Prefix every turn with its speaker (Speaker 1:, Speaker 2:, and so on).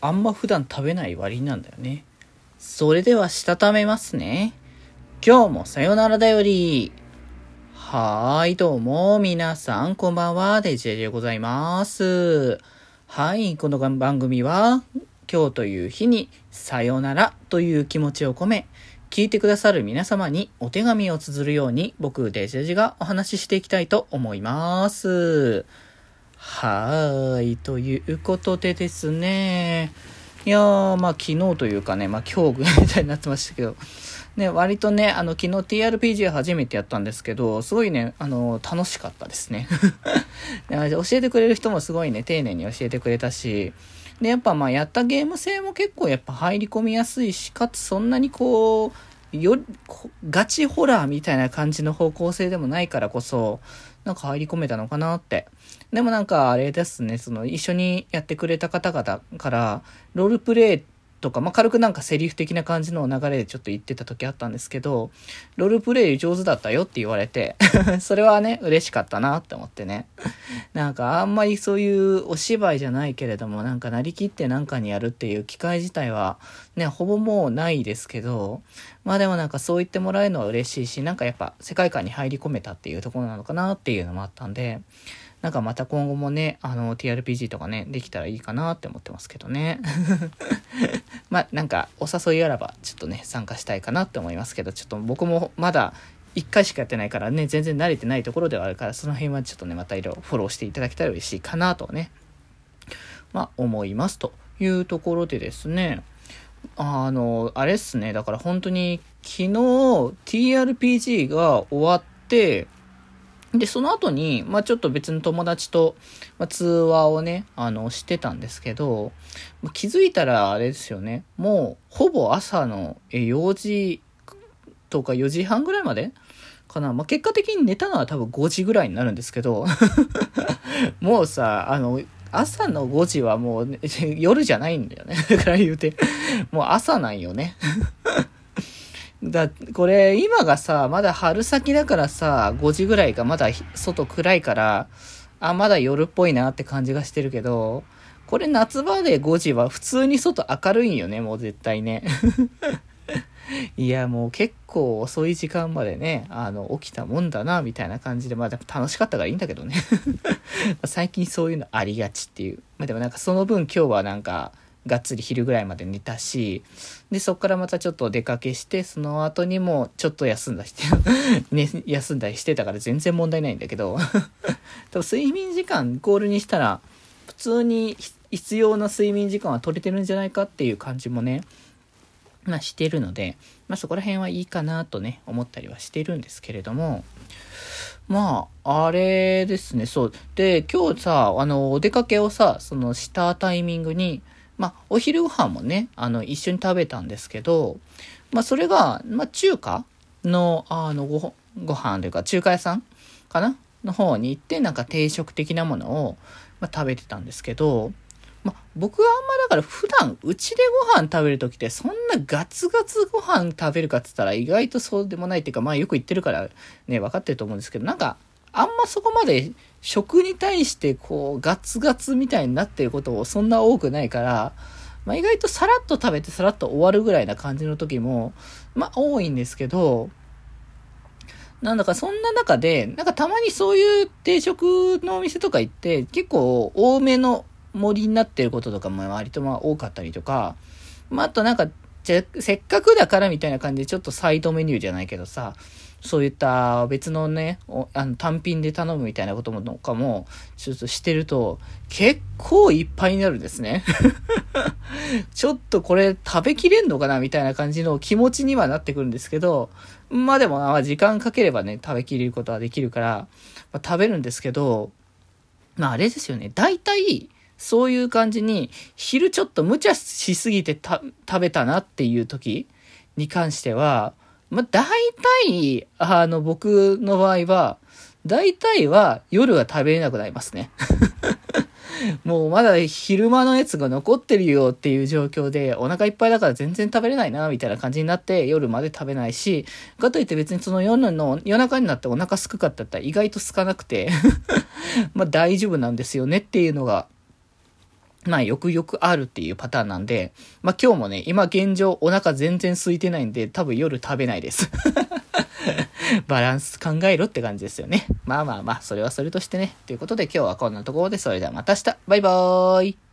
Speaker 1: あんま普段食べない割なんだよね。それでは、したためますね。今日もさよならだより。はーい、どうも、皆さん、こんばんは、デジェでございます。はい、この番組は、今日という日に、さよならという気持ちを込め、聞いてくださる皆様にお手紙を綴るように、僕、デジェジがお話ししていきたいと思います。はーい。ということでですね。いやー、まあ昨日というかね、まあ今日みたいになってましたけど、ね、割とね、あの昨日 TRPG 初めてやったんですけど、すごいね、あの、楽しかったです ね。教えてくれる人もすごいね、丁寧に教えてくれたし、で、やっぱまあやったゲーム性も結構やっぱ入り込みやすいし、かつそんなにこう、よ、ガチホラーみたいな感じの方向性でもないからこそ、なんか入り込めたのかなって。でもなんかあれですね、その一緒にやってくれた方々から、ロールプレイとか、まあ、軽くなんかセリフ的な感じの流れでちょっと言ってた時あったんですけど、ロールプレイ上手だったよって言われて それはね、嬉しかったなって思ってね。なんかあんまりそういうお芝居じゃないけれども、なんかなりきってなんかにやるっていう機会自体はね、ほぼもうないですけど、まあでもなんかそう言ってもらえるのは嬉しいし、なんかやっぱ世界観に入り込めたっていうところなのかなっていうのもあったんで、なんかまた今後もね、あの、TRPG とかね、できたらいいかなって思ってますけどね。まあ、なんか、お誘いあらば、ちょっとね、参加したいかなって思いますけど、ちょっと僕もまだ、1回しかやってないからね、全然慣れてないところではあるから、その辺はちょっとね、またいろいろフォローしていただけたら嬉しいかなとね、まあ、思いますというところでですね、あの、あれっすね、だから本当に昨日 TRPG が終わって、で、その後に、まあちょっと別の友達と、まあ、通話をね、あの、してたんですけど、気づいたらあれですよね、もう、ほぼ朝の4時とか4時半ぐらいまで？かな？まあ結果的に寝たのは多分5時ぐらいになるんですけど、もうさ、あの、朝の5時はもう、夜じゃないんだよね。だから言うて、もう朝なんよね。だ、これ、今がさ、まだ春先だからさ、5時ぐらいがまだ外暗いから、あ、まだ夜っぽいなって感じがしてるけど、これ夏場で5時は普通に外明るいんよね、もう絶対ね。いや、もう結構遅い時間までね、あの、起きたもんだな、みたいな感じで、まあ楽しかったからいいんだけどね。最近そういうのありがちっていう。まあでもなんかその分今日はなんか、がっつり昼ぐらいまで寝たし、で、そっからまたちょっとお出かけして、その後にもちょっと休んだして、ね、休んだりしてたから全然問題ないんだけど、多分睡眠時間ゴールにしたら、普通に必要な睡眠時間は取れてるんじゃないかっていう感じもね、まあしてるので、まあそこら辺はいいかなとね、思ったりはしてるんですけれども、まあ、あれですね、そう。で、今日さ、あの、お出かけをさ、そのしたタイミングに、まあ、お昼ご飯もね、あの、一緒に食べたんですけど、まあ、それが、まあ、中華の、あの、ご、ご飯というか、中華屋さんかな？の方に行って、なんか定食的なものを、まあ、食べてたんですけど、まあ、僕はあんまだから普段うちでご飯食べるときってそんなガツガツご飯食べるかって言ったら意外とそうでもないっていうかまあよく言ってるからね分かってると思うんですけどなんかあんまそこまで食に対してこうガツガツみたいになってることをそんな多くないから、まあ、意外とさらっと食べてさらっと終わるぐらいな感じの時も、まあ多いんですけど、なんだかそんな中で、なんかたまにそういう定食のお店とか行って結構多めの森になってることとかも割とまあ多かったりとか、まああとなんかじゃせっかくだからみたいな感じでちょっとサイドメニューじゃないけどさ、そういった別のね、あの単品で頼むみたいなこともとかも、ちょっとしてると、結構いっぱいになるんですね。ちょっとこれ食べきれんのかなみたいな感じの気持ちにはなってくるんですけど、まあでも、まあ時間かければね、食べきれることはできるから、まあ、食べるんですけど、まああれですよね。大体、そういう感じに、昼ちょっと無茶しすぎてた食べたなっていう時に関しては、まあ、大体、あの、僕の場合は、大体は夜は食べれなくなりますね。もうまだ昼間のやつが残ってるよっていう状況で、お腹いっぱいだから全然食べれないな、みたいな感じになって夜まで食べないし、かといって別にその夜の、夜中になってお腹すくかったったら意外とすかなくて まあ大丈夫なんですよねっていうのが、まあ、よくよくあるっていうパターンなんで、まあ今日もね、今現状お腹全然空いてないんで、多分夜食べないです。バランス考えろって感じですよね。まあまあまあ、それはそれとしてね。ということで今日はこんなところで、それではまた明日。バイバーイ。